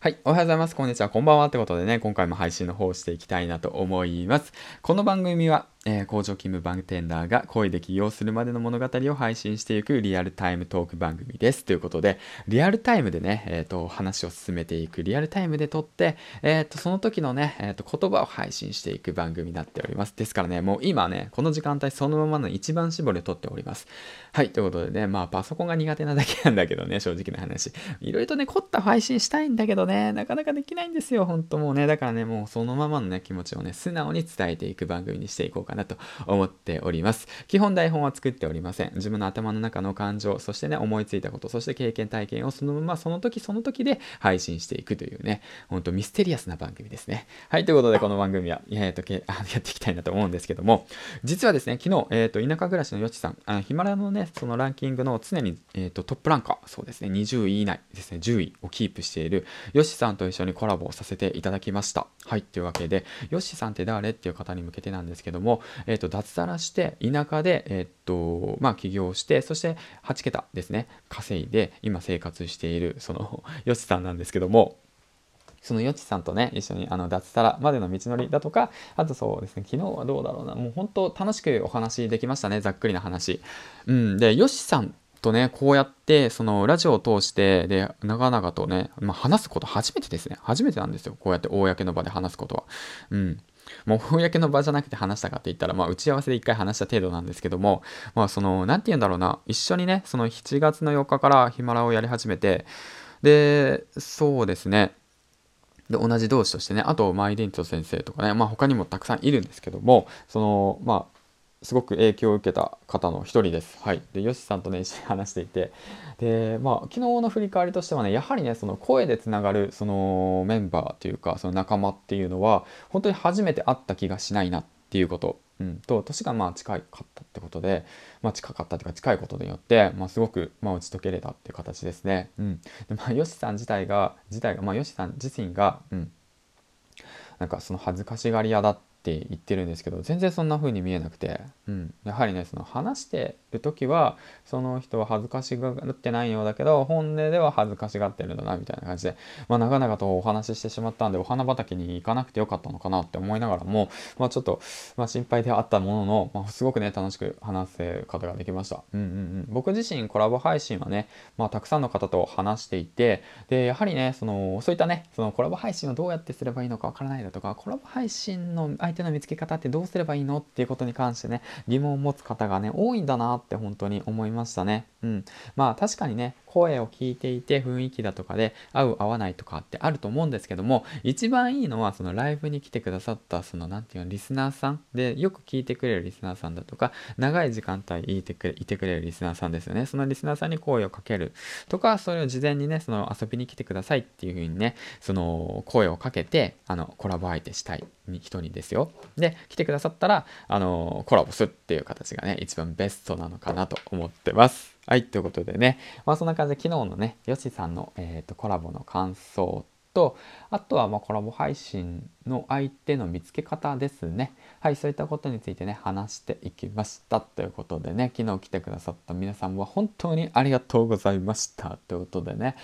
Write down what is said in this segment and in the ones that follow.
はい。おはようございます。こんにちは。こんばんは。ってことでね、今回も配信の方をしていきたいなと思います。この番組は、えー、工場勤務バンテンダーが声で起業するまでの物語を配信していくリアルタイムトーク番組です。ということで、リアルタイムでね、えっ、ー、と、話を進めていく、リアルタイムで撮って、えっ、ー、と、その時のね、えっ、と、言葉を配信していく番組になっております。ですからね、もう今ね、この時間帯そのままの一番絞りを撮っております。はい。ということでね、まあ、パソコンが苦手なだけなんだけどね、正直な話。いろいろとね、凝った配信したいんだけどね、なかなかできないんですよ、ほんともうね。だからね、もうそのままのね、気持ちをね、素直に伝えていく番組にしていこうかなと思っております。基本台本は作っておりません。自分の頭の中の感情、そしてね、思いついたこと、そして経験体験をそのままその時その時で配信していくというね、ほんとミステリアスな番組ですね。はい、ということでこの番組は、えー、とけあ やっていきたいなと思うんですけども、実はですね、昨日、えー、と田舎暮らしのよちさん、あヒマラヤのね、そのランキングの常に、えー、とトップランカー、そうですね、20位以内ですね、10位をキープしているよしさんと一緒にコラボをさせていただきました。はい、というわけで、よしさんって誰？っていう方に向けてなんですけども、え、ー、と、脱サラして田舎で、えっと、まあ、起業して、そして8桁ですね、稼いで、今生活している、その、よしさんなんですけども、そのよちさんとね、一緒にあの脱サラまでの道のりだとか、あとそうですね、昨日はどうだろうな、もう本当楽しくお話できましたね、ざっくりな話。うん、で、よしさんとね、こうやって、そのラジオを通して、で、長々とね、まあ、話すこと初めてですね。初めてなんですよ。こうやって公の場で話すことは。うん。もう公の場じゃなくて話したかって言ったら、まあ、打ち合わせで一回話した程度なんですけども、まあ、その、なんて言うんだろうな、一緒にね、その7月の4日からヒマラをやり始めて、で、そうですね、で、同じ同士としてね、あと、マイデント先生とかね、まあ他にもたくさんいるんですけども、その、まあ、すごく影響を受けた方の一人です。はい。で、ヨシさんとね、一緒に話していて、で、まあ、昨日の振り返りとしてはね、やはりね、その声でつながる、そのメンバーというか、その仲間っていうのは、本当に初めて会った気がしないなっていうこと。うん、と、年がまあ近かったってことで、まあ近かったっていうか近いことによって、まあすごく、まあ打ち解けれたっていう形ですね。うん。で、まあ、ヨシさん自体が、自体が、まあ、ヨシさん自身が、うん。なんかその恥ずかしがり屋だっって言ってるんですけど全然そんな風に見えなくて、うん、やはりねその話してる時はその人は恥ずかしがってないようだけど本音では恥ずかしがってるんだなみたいな感じで、まあ、長々とお話ししてしまったんでお花畑に行かなくてよかったのかなって思いながらも、まあ、ちょっと、まあ、心配ではあったものの、まあ、すごくね楽しく話せることができました、うんうんうん、僕自身コラボ配信はね、まあ、たくさんの方と話していてでやはりねそのそういったねそのコラボ配信をどうやってすればいいのかわからないだとかコラボ配信の相手の見つけ方ってどうすればいいのっていうことに関してね疑問を持つ方がね多いんだなって本当に思いましたね。うん、まあ確かにね声を聞いていて雰囲気だとかで合う合わないとかってあると思うんですけども一番いいのはそのライブに来てくださったその何て言うのリスナーさんでよく聞いてくれるリスナーさんだとか長い時間帯いてくれいてくれるリスナーさんですよね。そのリスナーさんに声をかけるとかそれを事前にねその遊びに来てくださいっていう風にねその声をかけてあのコラボ相手したい人にですよ。で来てくださったらあのコラボするっていう形がね一番ベストなのかなと思ってます。はい、ということでね、まあそんな感じで昨日のね、ヨシさんの、えーと、コラボの感想と、あとはまコラボ配信の相手の見つけ方ですね。はい、そういったことについてね、話していきました。ということでね、昨日来てくださった皆さんは本当にありがとうございました。ということでね、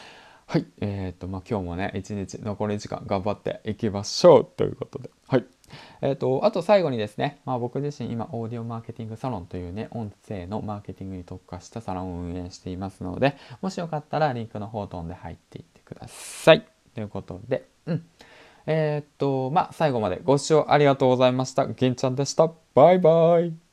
はい、えっ、ー、と、まあ今日もね、一日残り時間頑張っていきましょうということで、はい。えっ、ー、と、あと最後にですね、まあ、僕自身今、オーディオマーケティングサロンというね、音声のマーケティングに特化したサロンを運営していますので、もしよかったらリンクの方飛んで入っていってください。ということで、うん。えっ、ー、と、まあ、最後までご視聴ありがとうございました。銀ちゃんでした。バイバイ。